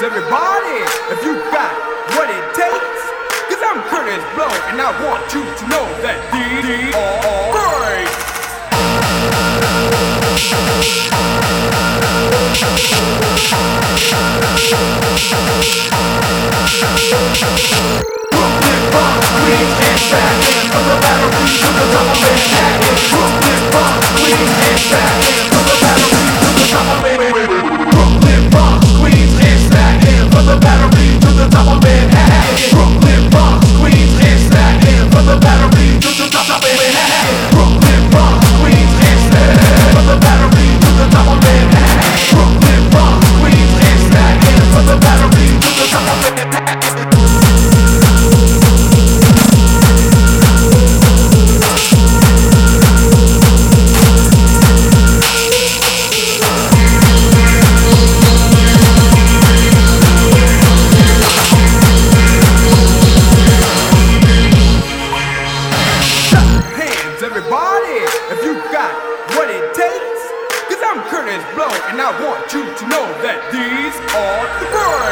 hands, everybody, if you got what it takes. Cause I'm Curtis Blow, and I want you to know that DD are great. Brooklyn Bronx, Queens, and Staten From the Battery to the of Manhattan Brooklyn Bronx, Queens, and Staten I'm Curtis Blow, and I want you to know that these are the words.